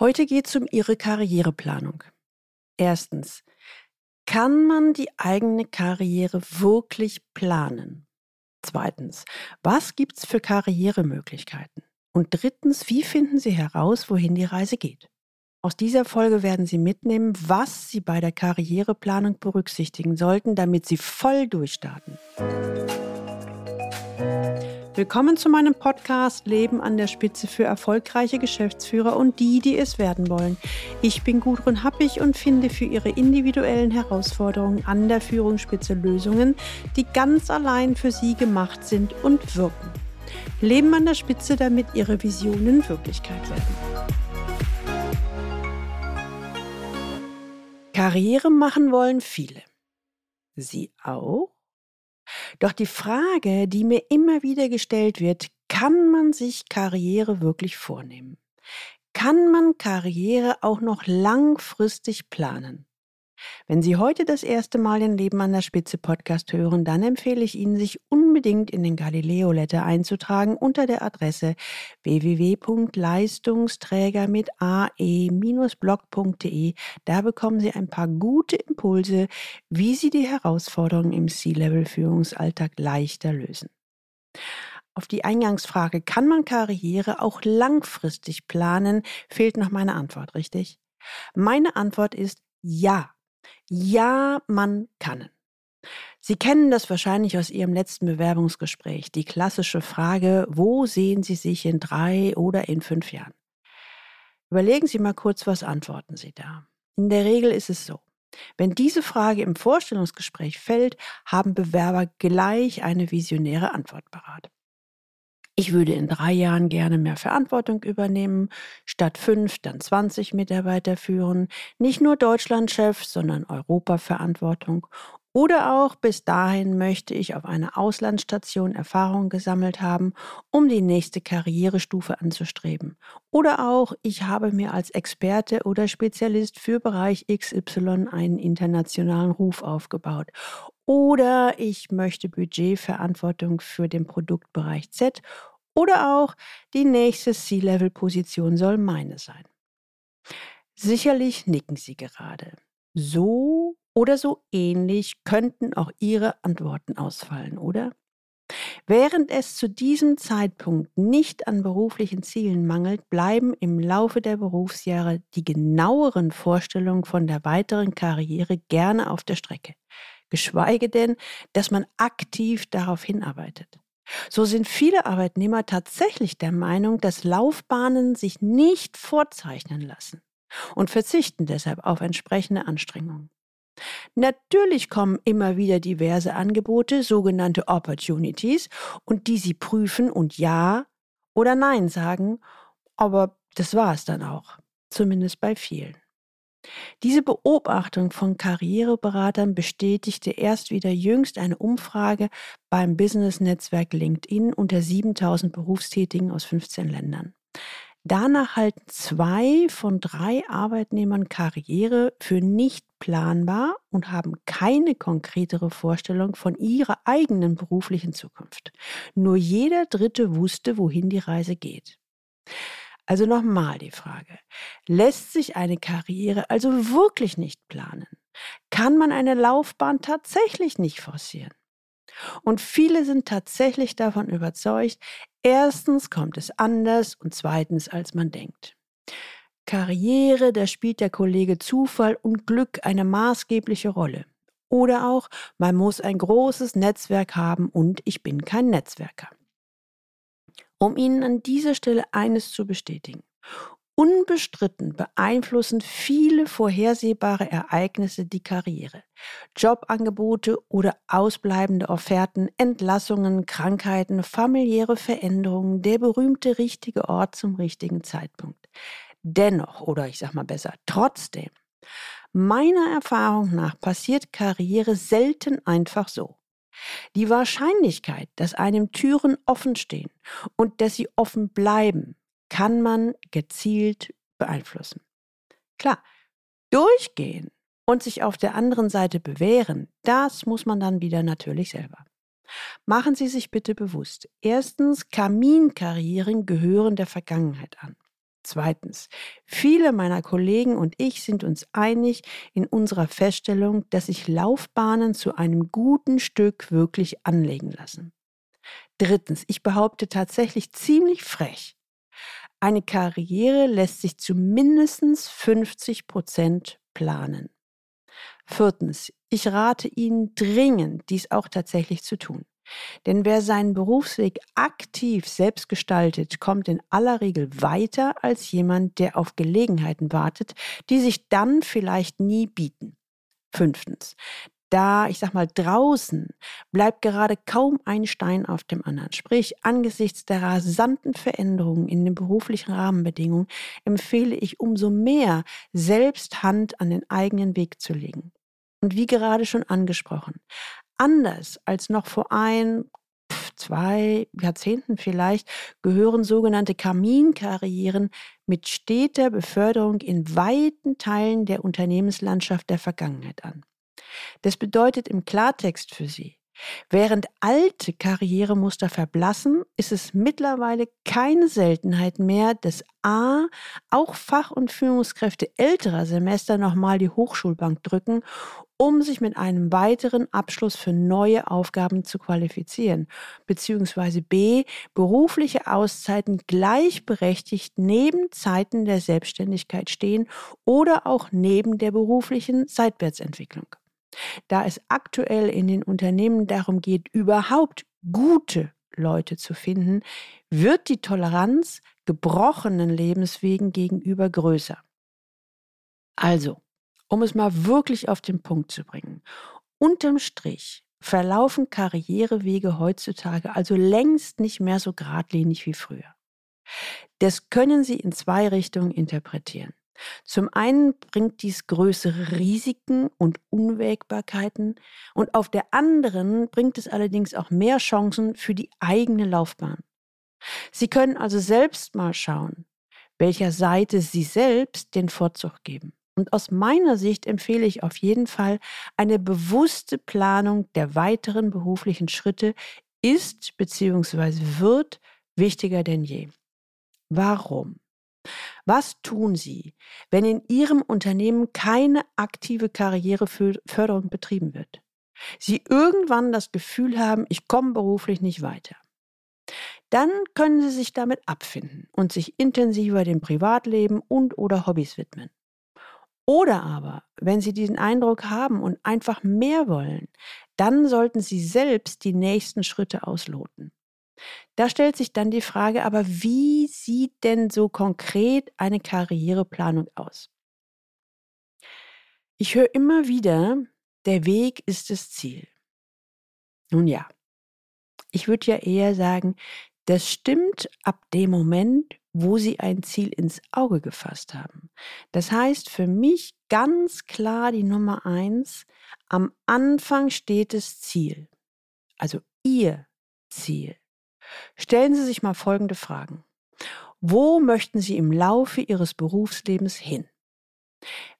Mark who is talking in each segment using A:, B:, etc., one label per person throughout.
A: Heute geht es um Ihre Karriereplanung. Erstens, kann man die eigene Karriere wirklich planen? Zweitens, was gibt es für Karrieremöglichkeiten? Und drittens, wie finden Sie heraus, wohin die Reise geht? Aus dieser Folge werden Sie mitnehmen, was Sie bei der Karriereplanung berücksichtigen sollten, damit Sie voll durchstarten. Willkommen zu meinem Podcast Leben an der Spitze für erfolgreiche Geschäftsführer und die, die es werden wollen. Ich bin Gudrun Happig und finde für Ihre individuellen Herausforderungen an der Führungsspitze Lösungen, die ganz allein für Sie gemacht sind und wirken. Leben an der Spitze, damit Ihre Visionen Wirklichkeit werden. Karriere machen wollen viele. Sie auch? Doch die Frage, die mir immer wieder gestellt wird, kann man sich Karriere wirklich vornehmen? Kann man Karriere auch noch langfristig planen? Wenn Sie heute das erste Mal den Leben an der Spitze Podcast hören, dann empfehle ich Ihnen, sich unbedingt in den Galileo Letter einzutragen unter der Adresse www.leistungsträger mit ae-blog.de. Da bekommen Sie ein paar gute Impulse, wie Sie die Herausforderungen im C-Level Führungsalltag leichter lösen. Auf die Eingangsfrage, kann man Karriere auch langfristig planen, fehlt noch meine Antwort, richtig? Meine Antwort ist ja. Ja, man kann. Sie kennen das wahrscheinlich aus Ihrem letzten Bewerbungsgespräch, die klassische Frage, wo sehen Sie sich in drei oder in fünf Jahren? Überlegen Sie mal kurz, was antworten Sie da. In der Regel ist es so. Wenn diese Frage im Vorstellungsgespräch fällt, haben Bewerber gleich eine visionäre Antwort parat. Ich würde in drei Jahren gerne mehr Verantwortung übernehmen, statt fünf dann 20 Mitarbeiter führen, nicht nur Deutschlandchef, sondern Europaverantwortung. Oder auch bis dahin möchte ich auf einer Auslandsstation Erfahrung gesammelt haben, um die nächste Karrierestufe anzustreben. Oder auch ich habe mir als Experte oder Spezialist für Bereich XY einen internationalen Ruf aufgebaut. Oder ich möchte Budgetverantwortung für den Produktbereich Z oder auch die nächste C-Level-Position soll meine sein. Sicherlich nicken Sie gerade. So oder so ähnlich könnten auch Ihre Antworten ausfallen, oder? Während es zu diesem Zeitpunkt nicht an beruflichen Zielen mangelt, bleiben im Laufe der Berufsjahre die genaueren Vorstellungen von der weiteren Karriere gerne auf der Strecke, geschweige denn, dass man aktiv darauf hinarbeitet. So sind viele Arbeitnehmer tatsächlich der Meinung, dass Laufbahnen sich nicht vorzeichnen lassen und verzichten deshalb auf entsprechende Anstrengungen. Natürlich kommen immer wieder diverse Angebote, sogenannte Opportunities, und die sie prüfen und Ja oder Nein sagen, aber das war es dann auch, zumindest bei vielen. Diese Beobachtung von Karriereberatern bestätigte erst wieder jüngst eine Umfrage beim Business-Netzwerk LinkedIn unter 7000 Berufstätigen aus 15 Ländern. Danach halten zwei von drei Arbeitnehmern Karriere für nicht planbar und haben keine konkretere Vorstellung von ihrer eigenen beruflichen Zukunft. Nur jeder Dritte wusste, wohin die Reise geht. Also nochmal die Frage, lässt sich eine Karriere also wirklich nicht planen? Kann man eine Laufbahn tatsächlich nicht forcieren? Und viele sind tatsächlich davon überzeugt, erstens kommt es anders und zweitens, als man denkt. Karriere, da spielt der Kollege Zufall und Glück eine maßgebliche Rolle. Oder auch, man muss ein großes Netzwerk haben und ich bin kein Netzwerker um Ihnen an dieser Stelle eines zu bestätigen. Unbestritten beeinflussen viele vorhersehbare Ereignisse die Karriere. Jobangebote oder ausbleibende Offerten, Entlassungen, Krankheiten, familiäre Veränderungen, der berühmte richtige Ort zum richtigen Zeitpunkt. Dennoch, oder ich sag mal besser, trotzdem, meiner Erfahrung nach passiert Karriere selten einfach so. Die Wahrscheinlichkeit, dass einem Türen offen stehen und dass sie offen bleiben, kann man gezielt beeinflussen. Klar, durchgehen und sich auf der anderen Seite bewähren, das muss man dann wieder natürlich selber. Machen Sie sich bitte bewusst. Erstens, Kaminkarrieren gehören der Vergangenheit an. Zweitens, viele meiner Kollegen und ich sind uns einig in unserer Feststellung, dass sich Laufbahnen zu einem guten Stück wirklich anlegen lassen. Drittens, ich behaupte tatsächlich ziemlich frech, eine Karriere lässt sich zu mindestens 50 Prozent planen. Viertens, ich rate Ihnen dringend, dies auch tatsächlich zu tun. Denn wer seinen Berufsweg aktiv selbst gestaltet, kommt in aller Regel weiter als jemand, der auf Gelegenheiten wartet, die sich dann vielleicht nie bieten. Fünftens, da, ich sag mal, draußen bleibt gerade kaum ein Stein auf dem anderen. Sprich, angesichts der rasanten Veränderungen in den beruflichen Rahmenbedingungen empfehle ich umso mehr, selbst Hand an den eigenen Weg zu legen. Und wie gerade schon angesprochen, Anders als noch vor ein, zwei Jahrzehnten vielleicht gehören sogenannte Kaminkarrieren mit steter Beförderung in weiten Teilen der Unternehmenslandschaft der Vergangenheit an. Das bedeutet im Klartext für Sie, Während alte Karrieremuster verblassen, ist es mittlerweile keine Seltenheit mehr, dass A, auch Fach- und Führungskräfte älterer Semester nochmal die Hochschulbank drücken um sich mit einem weiteren Abschluss für neue Aufgaben zu qualifizieren, beziehungsweise b. berufliche Auszeiten gleichberechtigt neben Zeiten der Selbstständigkeit stehen oder auch neben der beruflichen Seitwärtsentwicklung. Da es aktuell in den Unternehmen darum geht, überhaupt gute Leute zu finden, wird die Toleranz gebrochenen Lebenswegen gegenüber größer. Also, um es mal wirklich auf den Punkt zu bringen. Unterm Strich verlaufen Karrierewege heutzutage also längst nicht mehr so geradlinig wie früher. Das können Sie in zwei Richtungen interpretieren. Zum einen bringt dies größere Risiken und Unwägbarkeiten und auf der anderen bringt es allerdings auch mehr Chancen für die eigene Laufbahn. Sie können also selbst mal schauen, welcher Seite Sie selbst den Vorzug geben. Und aus meiner Sicht empfehle ich auf jeden Fall eine bewusste Planung der weiteren beruflichen Schritte ist bzw. wird wichtiger denn je. Warum? Was tun Sie, wenn in Ihrem Unternehmen keine aktive Karriereförderung betrieben wird? Sie irgendwann das Gefühl haben, ich komme beruflich nicht weiter. Dann können Sie sich damit abfinden und sich intensiver dem Privatleben und oder Hobbys widmen. Oder aber, wenn Sie diesen Eindruck haben und einfach mehr wollen, dann sollten Sie selbst die nächsten Schritte ausloten. Da stellt sich dann die Frage, aber wie sieht denn so konkret eine Karriereplanung aus? Ich höre immer wieder, der Weg ist das Ziel. Nun ja, ich würde ja eher sagen, das stimmt ab dem Moment, wo sie ein Ziel ins Auge gefasst haben. Das heißt für mich ganz klar die Nummer eins, am Anfang steht das Ziel, also Ihr Ziel. Stellen Sie sich mal folgende Fragen. Wo möchten Sie im Laufe Ihres Berufslebens hin?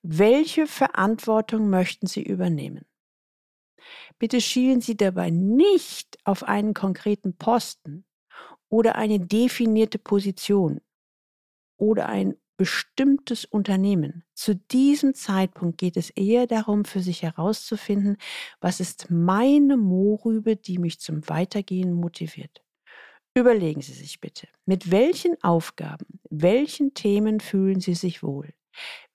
A: Welche Verantwortung möchten Sie übernehmen? Bitte schielen Sie dabei nicht auf einen konkreten Posten, oder eine definierte Position oder ein bestimmtes Unternehmen. Zu diesem Zeitpunkt geht es eher darum, für sich herauszufinden, was ist meine Mohrrübe, die mich zum Weitergehen motiviert. Überlegen Sie sich bitte, mit welchen Aufgaben, welchen Themen fühlen Sie sich wohl?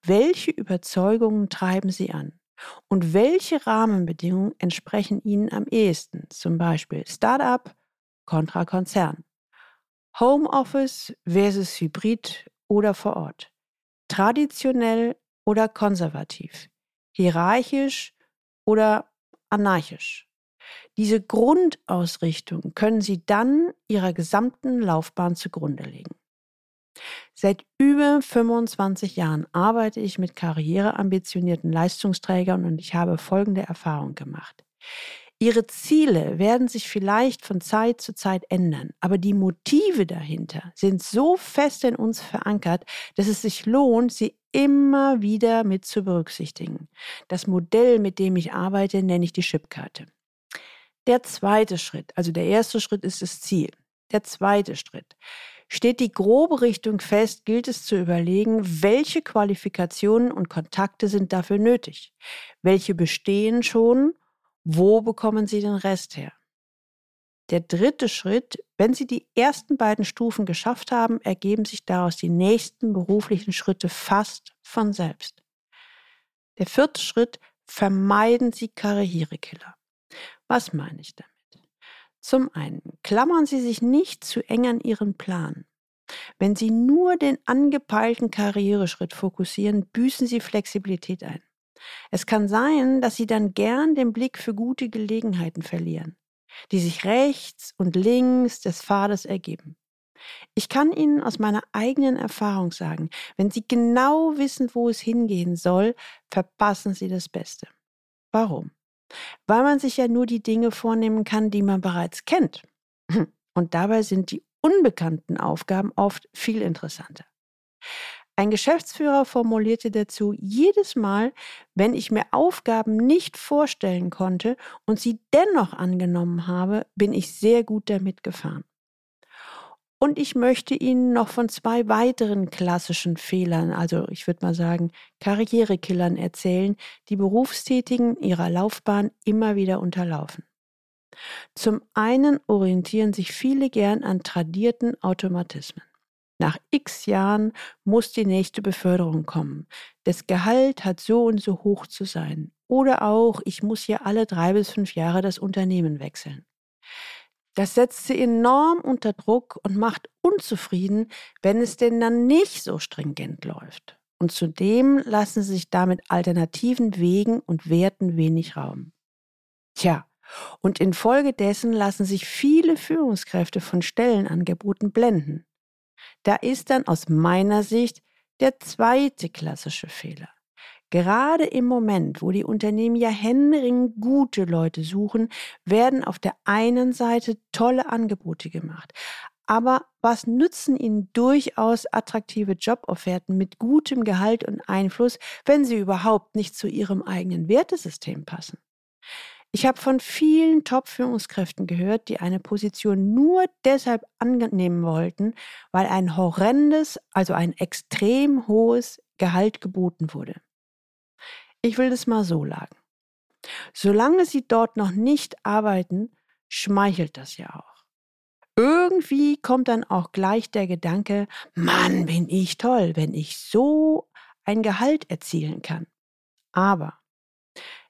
A: Welche Überzeugungen treiben Sie an? Und welche Rahmenbedingungen entsprechen Ihnen am ehesten? Zum Beispiel Startup kontra Konzern. Homeoffice versus Hybrid oder vor Ort. Traditionell oder konservativ. Hierarchisch oder anarchisch. Diese Grundausrichtung können Sie dann Ihrer gesamten Laufbahn zugrunde legen. Seit über 25 Jahren arbeite ich mit karriereambitionierten Leistungsträgern und ich habe folgende Erfahrung gemacht. Ihre Ziele werden sich vielleicht von Zeit zu Zeit ändern, aber die Motive dahinter sind so fest in uns verankert, dass es sich lohnt, sie immer wieder mit zu berücksichtigen. Das Modell, mit dem ich arbeite, nenne ich die Chipkarte. Der zweite Schritt, also der erste Schritt ist das Ziel. Der zweite Schritt. Steht die grobe Richtung fest, gilt es zu überlegen, welche Qualifikationen und Kontakte sind dafür nötig, welche bestehen schon, wo bekommen Sie den Rest her. Der dritte Schritt, wenn Sie die ersten beiden Stufen geschafft haben, ergeben sich daraus die nächsten beruflichen Schritte fast von selbst. Der vierte Schritt, vermeiden Sie Karrierekiller. Was meine ich damit? Zum einen, klammern Sie sich nicht zu eng an Ihren Plan. Wenn Sie nur den angepeilten Karriereschritt fokussieren, büßen Sie Flexibilität ein. Es kann sein, dass Sie dann gern den Blick für gute Gelegenheiten verlieren, die sich rechts und links des Pfades ergeben. Ich kann Ihnen aus meiner eigenen Erfahrung sagen, wenn Sie genau wissen, wo es hingehen soll, verpassen Sie das Beste. Warum? Weil man sich ja nur die Dinge vornehmen kann, die man bereits kennt. Und dabei sind die unbekannten Aufgaben oft viel interessanter. Ein Geschäftsführer formulierte dazu, jedes Mal, wenn ich mir Aufgaben nicht vorstellen konnte und sie dennoch angenommen habe, bin ich sehr gut damit gefahren. Und ich möchte Ihnen noch von zwei weiteren klassischen Fehlern, also ich würde mal sagen Karrierekillern erzählen, die Berufstätigen ihrer Laufbahn immer wieder unterlaufen. Zum einen orientieren sich viele gern an tradierten Automatismen. Nach x Jahren muss die nächste Beförderung kommen. Das Gehalt hat so und so hoch zu sein. Oder auch, ich muss ja alle drei bis fünf Jahre das Unternehmen wechseln. Das setzt sie enorm unter Druck und macht unzufrieden, wenn es denn dann nicht so stringent läuft. Und zudem lassen sie sich damit alternativen Wegen und Werten wenig Raum. Tja, und infolgedessen lassen sich viele Führungskräfte von Stellenangeboten blenden. Da ist dann aus meiner Sicht der zweite klassische Fehler. Gerade im Moment, wo die Unternehmen ja händeringend gute Leute suchen, werden auf der einen Seite tolle Angebote gemacht. Aber was nützen Ihnen durchaus attraktive Jobofferten mit gutem Gehalt und Einfluss, wenn sie überhaupt nicht zu Ihrem eigenen Wertesystem passen? Ich habe von vielen Top-Führungskräften gehört, die eine Position nur deshalb annehmen wollten, weil ein horrendes, also ein extrem hohes Gehalt geboten wurde. Ich will das mal so sagen. Solange sie dort noch nicht arbeiten, schmeichelt das ja auch. Irgendwie kommt dann auch gleich der Gedanke, Mann, bin ich toll, wenn ich so ein Gehalt erzielen kann. Aber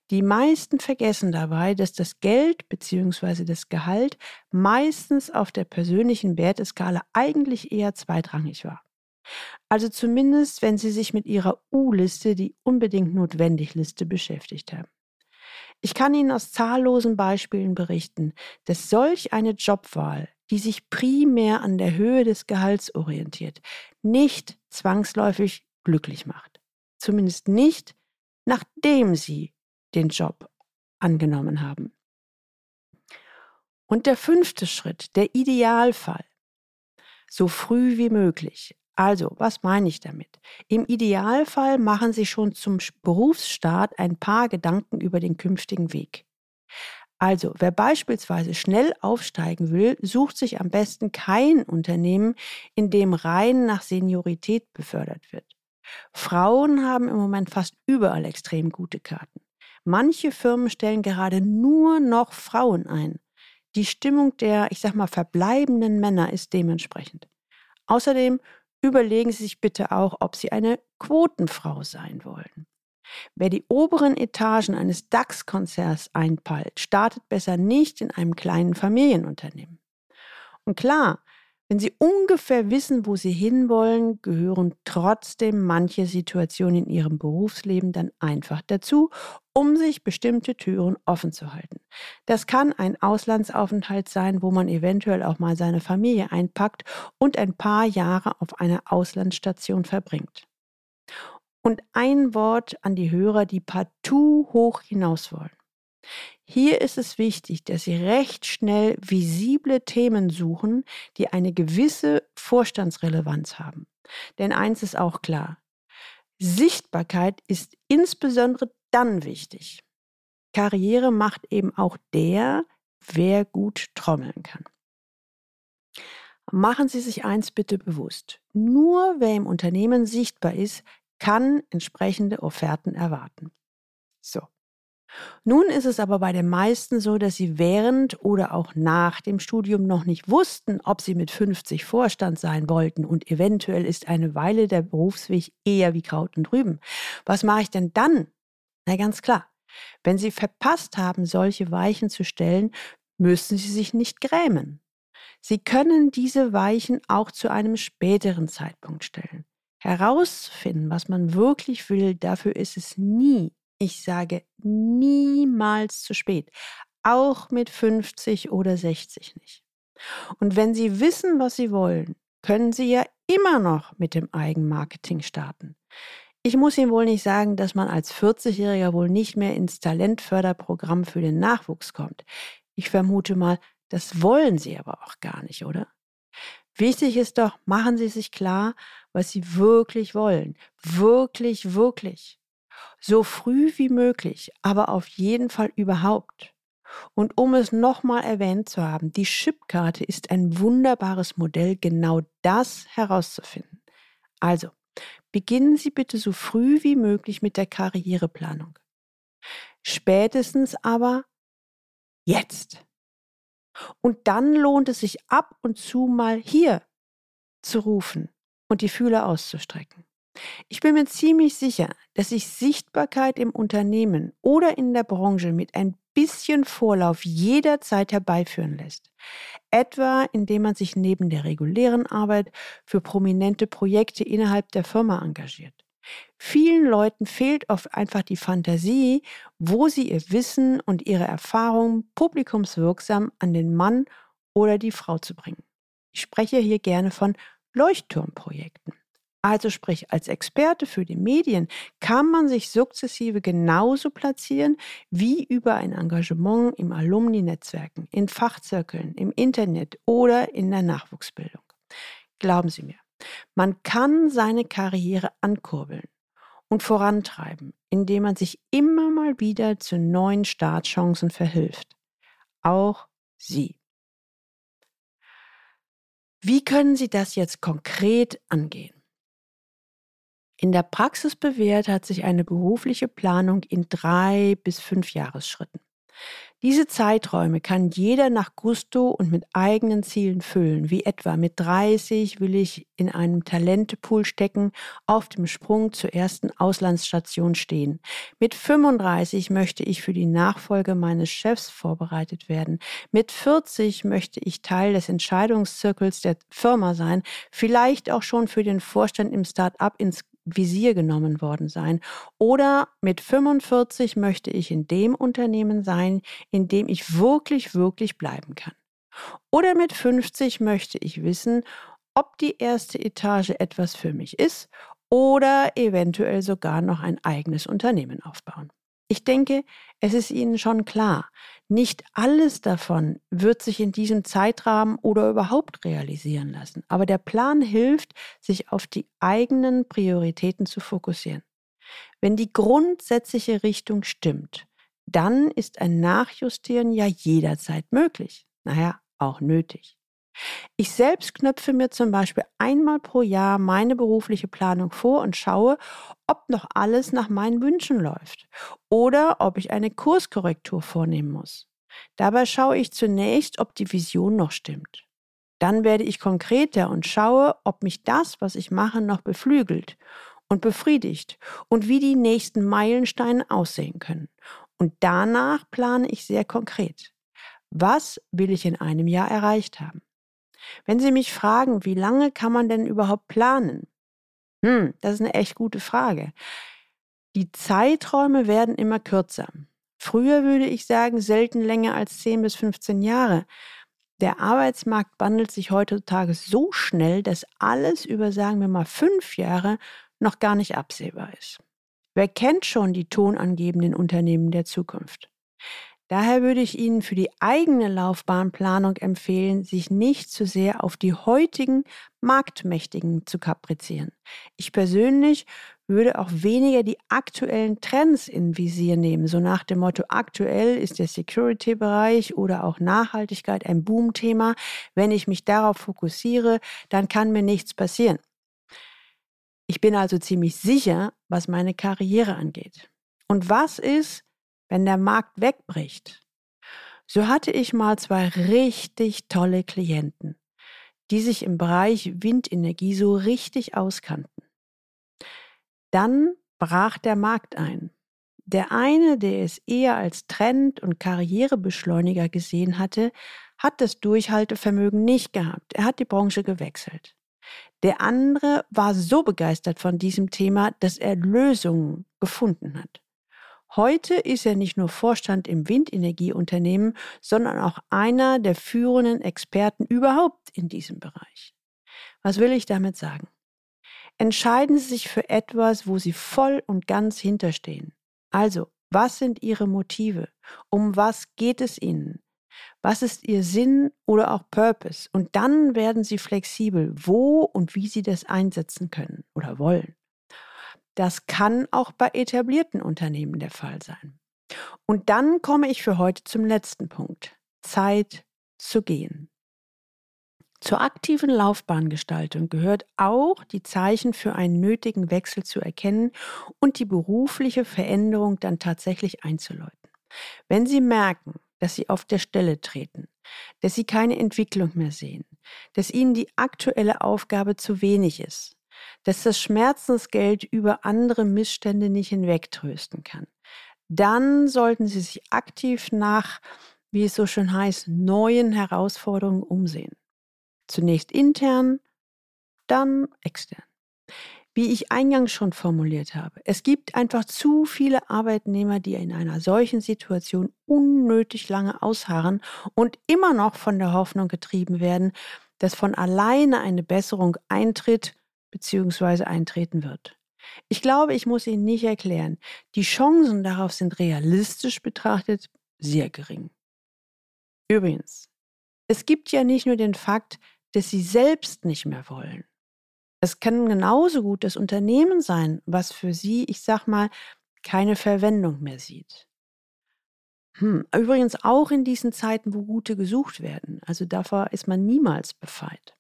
A: die meisten vergessen dabei, dass das Geld bzw. das Gehalt meistens auf der persönlichen Werteskala eigentlich eher zweitrangig war. Also zumindest, wenn Sie sich mit Ihrer U-Liste, die unbedingt notwendig Liste, beschäftigt haben. Ich kann Ihnen aus zahllosen Beispielen berichten, dass solch eine Jobwahl, die sich primär an der Höhe des Gehalts orientiert, nicht zwangsläufig glücklich macht. Zumindest nicht, nachdem Sie den Job angenommen haben. Und der fünfte Schritt, der Idealfall. So früh wie möglich, also, was meine ich damit? Im Idealfall machen Sie schon zum Berufsstart ein paar Gedanken über den künftigen Weg. Also, wer beispielsweise schnell aufsteigen will, sucht sich am besten kein Unternehmen, in dem rein nach Seniorität befördert wird. Frauen haben im Moment fast überall extrem gute Karten. Manche Firmen stellen gerade nur noch Frauen ein. Die Stimmung der, ich sag mal, verbleibenden Männer ist dementsprechend. Außerdem überlegen Sie sich bitte auch, ob Sie eine Quotenfrau sein wollen. Wer die oberen Etagen eines DAX-Konzerns einpeilt, startet besser nicht in einem kleinen Familienunternehmen. Und klar, wenn Sie ungefähr wissen, wo Sie hinwollen, gehören trotzdem manche Situationen in Ihrem Berufsleben dann einfach dazu, um sich bestimmte Türen offen zu halten. Das kann ein Auslandsaufenthalt sein, wo man eventuell auch mal seine Familie einpackt und ein paar Jahre auf einer Auslandsstation verbringt. Und ein Wort an die Hörer, die partout hoch hinaus wollen. Hier ist es wichtig, dass Sie recht schnell visible Themen suchen, die eine gewisse Vorstandsrelevanz haben. Denn eins ist auch klar, Sichtbarkeit ist insbesondere dann wichtig. Karriere macht eben auch der, wer gut trommeln kann. Machen Sie sich eins bitte bewusst. Nur wer im Unternehmen sichtbar ist, kann entsprechende Offerten erwarten. So. Nun ist es aber bei den meisten so, dass sie während oder auch nach dem Studium noch nicht wussten, ob sie mit 50 Vorstand sein wollten und eventuell ist eine Weile der Berufsweg eher wie Kraut und Rüben. Was mache ich denn dann? Na ganz klar. Wenn Sie verpasst haben, solche Weichen zu stellen, müssen Sie sich nicht grämen. Sie können diese Weichen auch zu einem späteren Zeitpunkt stellen. Herauszufinden, was man wirklich will, dafür ist es nie, ich sage niemals zu spät, auch mit 50 oder 60 nicht. Und wenn Sie wissen, was Sie wollen, können Sie ja immer noch mit dem Eigenmarketing starten. Ich muss Ihnen wohl nicht sagen, dass man als 40-Jähriger wohl nicht mehr ins Talentförderprogramm für den Nachwuchs kommt. Ich vermute mal, das wollen Sie aber auch gar nicht, oder? Wichtig ist doch, machen Sie sich klar, was Sie wirklich wollen. Wirklich, wirklich. So früh wie möglich, aber auf jeden Fall überhaupt. Und um es nochmal erwähnt zu haben, die Chipkarte ist ein wunderbares Modell, genau das herauszufinden. Also, beginnen Sie bitte so früh wie möglich mit der Karriereplanung. Spätestens aber jetzt. Und dann lohnt es sich ab und zu mal hier zu rufen und die Fühler auszustrecken. Ich bin mir ziemlich sicher, dass sich Sichtbarkeit im Unternehmen oder in der Branche mit ein bisschen Vorlauf jederzeit herbeiführen lässt. Etwa indem man sich neben der regulären Arbeit für prominente Projekte innerhalb der Firma engagiert. Vielen Leuten fehlt oft einfach die Fantasie, wo sie ihr Wissen und ihre Erfahrungen publikumswirksam an den Mann oder die Frau zu bringen. Ich spreche hier gerne von Leuchtturmprojekten. Also sprich, als Experte für die Medien kann man sich sukzessive genauso platzieren wie über ein Engagement im Alumni-Netzwerken, in Fachzirkeln, im Internet oder in der Nachwuchsbildung. Glauben Sie mir, man kann seine Karriere ankurbeln und vorantreiben, indem man sich immer mal wieder zu neuen Startchancen verhilft. Auch Sie. Wie können Sie das jetzt konkret angehen? In der Praxis bewährt hat sich eine berufliche Planung in drei bis fünf Jahresschritten. Diese Zeiträume kann jeder nach Gusto und mit eigenen Zielen füllen, wie etwa mit 30 will ich in einem Talentepool stecken, auf dem Sprung zur ersten Auslandsstation stehen. Mit 35 möchte ich für die Nachfolge meines Chefs vorbereitet werden. Mit 40 möchte ich Teil des Entscheidungszirkels der Firma sein, vielleicht auch schon für den Vorstand im Start-up ins Visier genommen worden sein. Oder mit 45 möchte ich in dem Unternehmen sein, in dem ich wirklich, wirklich bleiben kann. Oder mit 50 möchte ich wissen, ob die erste Etage etwas für mich ist oder eventuell sogar noch ein eigenes Unternehmen aufbauen. Ich denke, es ist Ihnen schon klar, nicht alles davon wird sich in diesem Zeitrahmen oder überhaupt realisieren lassen, aber der Plan hilft, sich auf die eigenen Prioritäten zu fokussieren. Wenn die grundsätzliche Richtung stimmt, dann ist ein Nachjustieren ja jederzeit möglich. Naja, auch nötig. Ich selbst knöpfe mir zum Beispiel einmal pro Jahr meine berufliche Planung vor und schaue, ob noch alles nach meinen Wünschen läuft oder ob ich eine Kurskorrektur vornehmen muss. Dabei schaue ich zunächst, ob die Vision noch stimmt. Dann werde ich konkreter und schaue, ob mich das, was ich mache, noch beflügelt und befriedigt und wie die nächsten Meilensteine aussehen können. Und danach plane ich sehr konkret. Was will ich in einem Jahr erreicht haben? Wenn Sie mich fragen, wie lange kann man denn überhaupt planen? Hm, das ist eine echt gute Frage. Die Zeiträume werden immer kürzer. Früher würde ich sagen, selten länger als 10 bis 15 Jahre. Der Arbeitsmarkt wandelt sich heutzutage so schnell, dass alles über, sagen wir mal, fünf Jahre noch gar nicht absehbar ist. Wer kennt schon die tonangebenden Unternehmen der Zukunft? Daher würde ich Ihnen für die eigene Laufbahnplanung empfehlen, sich nicht zu sehr auf die heutigen Marktmächtigen zu kaprizieren. Ich persönlich würde auch weniger die aktuellen Trends in Visier nehmen. So nach dem Motto, aktuell ist der Security-Bereich oder auch Nachhaltigkeit ein Boomthema. Wenn ich mich darauf fokussiere, dann kann mir nichts passieren. Ich bin also ziemlich sicher, was meine Karriere angeht. Und was ist, wenn der Markt wegbricht? So hatte ich mal zwei richtig tolle Klienten, die sich im Bereich Windenergie so richtig auskannten. Dann brach der Markt ein. Der eine, der es eher als Trend- und Karrierebeschleuniger gesehen hatte, hat das Durchhaltevermögen nicht gehabt. Er hat die Branche gewechselt. Der andere war so begeistert von diesem Thema, dass er Lösungen gefunden hat. Heute ist er nicht nur Vorstand im Windenergieunternehmen, sondern auch einer der führenden Experten überhaupt in diesem Bereich. Was will ich damit sagen? Entscheiden Sie sich für etwas, wo Sie voll und ganz hinterstehen. Also, was sind Ihre Motive? Um was geht es Ihnen? Was ist Ihr Sinn oder auch Purpose? Und dann werden Sie flexibel, wo und wie Sie das einsetzen können oder wollen. Das kann auch bei etablierten Unternehmen der Fall sein. Und dann komme ich für heute zum letzten Punkt. Zeit zu gehen. Zur aktiven Laufbahngestaltung gehört auch, die Zeichen für einen nötigen Wechsel zu erkennen und die berufliche Veränderung dann tatsächlich einzuläuten. Wenn Sie merken, dass sie auf der Stelle treten, dass sie keine Entwicklung mehr sehen, dass ihnen die aktuelle Aufgabe zu wenig ist, dass das Schmerzensgeld über andere Missstände nicht hinwegtrösten kann. Dann sollten sie sich aktiv nach, wie es so schön heißt, neuen Herausforderungen umsehen. Zunächst intern, dann extern wie ich eingangs schon formuliert habe. Es gibt einfach zu viele Arbeitnehmer, die in einer solchen Situation unnötig lange ausharren und immer noch von der Hoffnung getrieben werden, dass von alleine eine Besserung eintritt bzw. eintreten wird. Ich glaube, ich muss Ihnen nicht erklären, die Chancen darauf sind realistisch betrachtet sehr gering. Übrigens, es gibt ja nicht nur den Fakt, dass Sie selbst nicht mehr wollen. Es kann genauso gut das Unternehmen sein, was für Sie, ich sag mal, keine Verwendung mehr sieht. Hm, übrigens auch in diesen Zeiten, wo gute gesucht werden. Also davor ist man niemals befreit.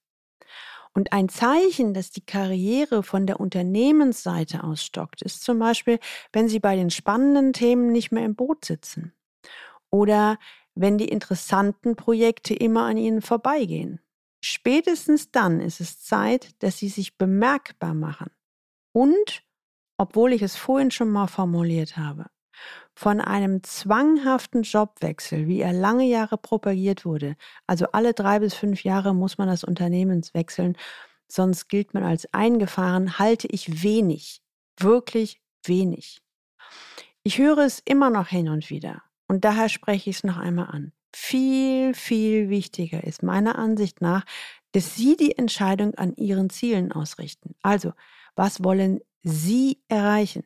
A: Und ein Zeichen, dass die Karriere von der Unternehmensseite aus stockt, ist zum Beispiel, wenn Sie bei den spannenden Themen nicht mehr im Boot sitzen. Oder wenn die interessanten Projekte immer an Ihnen vorbeigehen. Spätestens dann ist es Zeit, dass sie sich bemerkbar machen. Und, obwohl ich es vorhin schon mal formuliert habe, von einem zwanghaften Jobwechsel, wie er lange Jahre propagiert wurde, also alle drei bis fünf Jahre muss man das Unternehmen wechseln, sonst gilt man als eingefahren, halte ich wenig, wirklich wenig. Ich höre es immer noch hin und wieder und daher spreche ich es noch einmal an viel, viel wichtiger ist meiner Ansicht nach, dass Sie die Entscheidung an Ihren Zielen ausrichten. Also, was wollen Sie erreichen?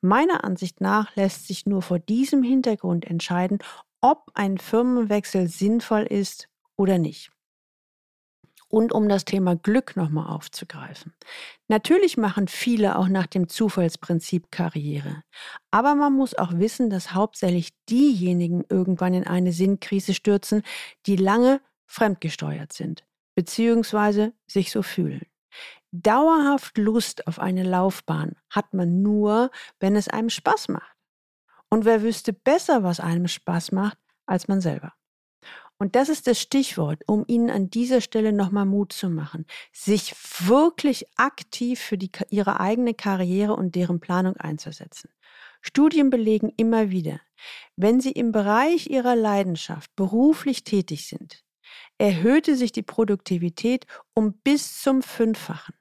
A: Meiner Ansicht nach lässt sich nur vor diesem Hintergrund entscheiden, ob ein Firmenwechsel sinnvoll ist oder nicht und um das Thema Glück nochmal aufzugreifen. Natürlich machen viele auch nach dem Zufallsprinzip Karriere. Aber man muss auch wissen, dass hauptsächlich diejenigen irgendwann in eine Sinnkrise stürzen, die lange fremdgesteuert sind, beziehungsweise sich so fühlen. Dauerhaft Lust auf eine Laufbahn hat man nur, wenn es einem Spaß macht. Und wer wüsste besser, was einem Spaß macht, als man selber? Und das ist das Stichwort, um Ihnen an dieser Stelle nochmal Mut zu machen, sich wirklich aktiv für die, Ihre eigene Karriere und deren Planung einzusetzen. Studien belegen immer wieder, wenn Sie im Bereich Ihrer Leidenschaft beruflich tätig sind, erhöhte sich die Produktivität um bis zum Fünffachen.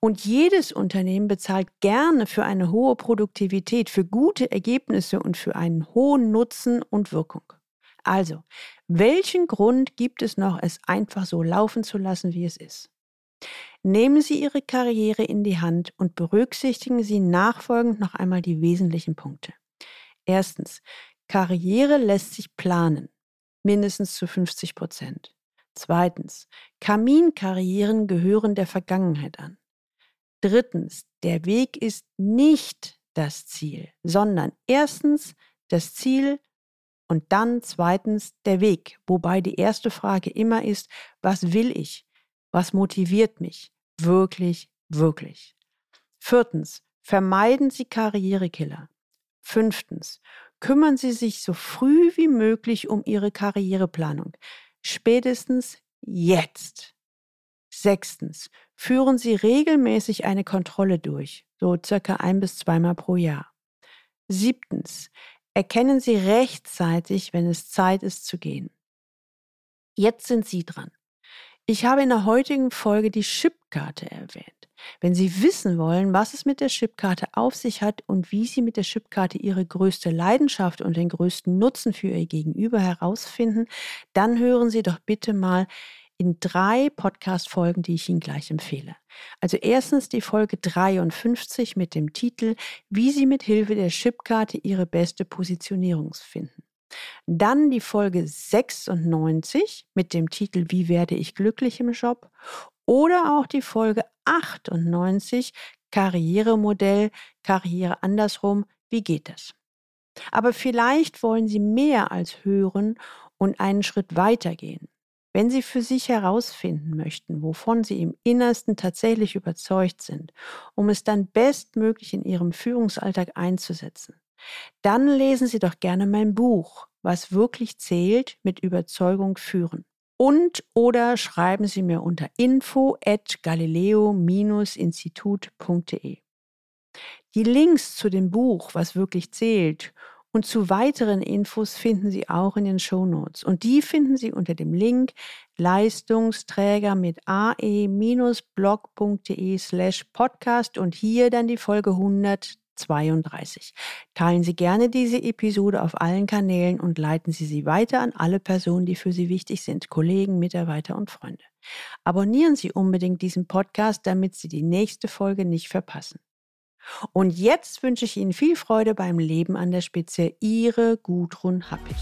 A: Und jedes Unternehmen bezahlt gerne für eine hohe Produktivität, für gute Ergebnisse und für einen hohen Nutzen und Wirkung. Also, welchen Grund gibt es noch, es einfach so laufen zu lassen, wie es ist? Nehmen Sie Ihre Karriere in die Hand und berücksichtigen Sie nachfolgend noch einmal die wesentlichen Punkte. Erstens, Karriere lässt sich planen, mindestens zu 50 Prozent. Zweitens, Kaminkarrieren gehören der Vergangenheit an. Drittens, der Weg ist nicht das Ziel, sondern erstens das Ziel und dann zweitens der Weg, wobei die erste Frage immer ist, was will ich? Was motiviert mich? Wirklich, wirklich. Viertens, vermeiden Sie Karrierekiller. Fünftens, kümmern Sie sich so früh wie möglich um Ihre Karriereplanung. Spätestens jetzt. Sechstens, führen Sie regelmäßig eine Kontrolle durch, so circa ein bis zweimal pro Jahr. Siebtens, erkennen Sie rechtzeitig, wenn es Zeit ist zu gehen. Jetzt sind Sie dran. Ich habe in der heutigen Folge die Chipkarte erwähnt. Wenn Sie wissen wollen, was es mit der Chipkarte auf sich hat und wie Sie mit der Chipkarte Ihre größte Leidenschaft und den größten Nutzen für Ihr Gegenüber herausfinden, dann hören Sie doch bitte mal in drei Podcast-Folgen, die ich Ihnen gleich empfehle. Also erstens die Folge 53 mit dem Titel Wie Sie mit Hilfe der Chipkarte Ihre beste Positionierung finden. Dann die Folge 96 mit dem Titel Wie werde ich glücklich im Job? Oder auch die Folge 98 Karrieremodell, Karriere andersrum, wie geht das? Aber vielleicht wollen Sie mehr als hören und einen Schritt weitergehen. Wenn Sie für sich herausfinden möchten, wovon Sie im Innersten tatsächlich überzeugt sind, um es dann bestmöglich in Ihrem Führungsalltag einzusetzen, dann lesen Sie doch gerne mein Buch, was wirklich zählt, mit Überzeugung führen und oder schreiben Sie mir unter info at galileo-institut.de. Die Links zu dem Buch, was wirklich zählt, und zu weiteren Infos finden Sie auch in den Show Notes. Und die finden Sie unter dem Link Leistungsträger mit ae-blog.de slash podcast und hier dann die Folge 100 32. Teilen Sie gerne diese Episode auf allen Kanälen und leiten Sie sie weiter an alle Personen, die für Sie wichtig sind, Kollegen, Mitarbeiter und Freunde. Abonnieren Sie unbedingt diesen Podcast, damit Sie die nächste Folge nicht verpassen. Und jetzt wünsche ich Ihnen viel Freude beim Leben an der Spitze. Ihre Gudrun Happig.